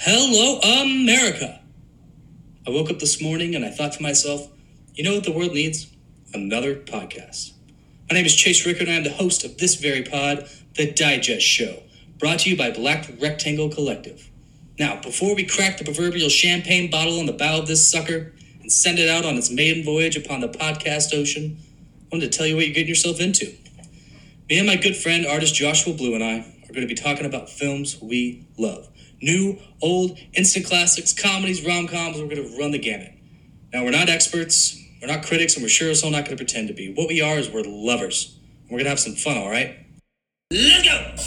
Hello, America! I woke up this morning and I thought to myself, you know what the world needs? Another podcast. My name is Chase Rickard and I am the host of this very pod, The Digest Show, brought to you by Black Rectangle Collective. Now, before we crack the proverbial champagne bottle on the bow of this sucker and send it out on its maiden voyage upon the podcast ocean, I wanted to tell you what you're getting yourself into. Me and my good friend, artist Joshua Blue, and I are going to be talking about films we love. New, old, instant classics, comedies, rom coms. We're going to run the gamut. Now, we're not experts, we're not critics, and we're sure as hell not going to pretend to be. What we are is we're lovers. We're going to have some fun, all right? Let's go!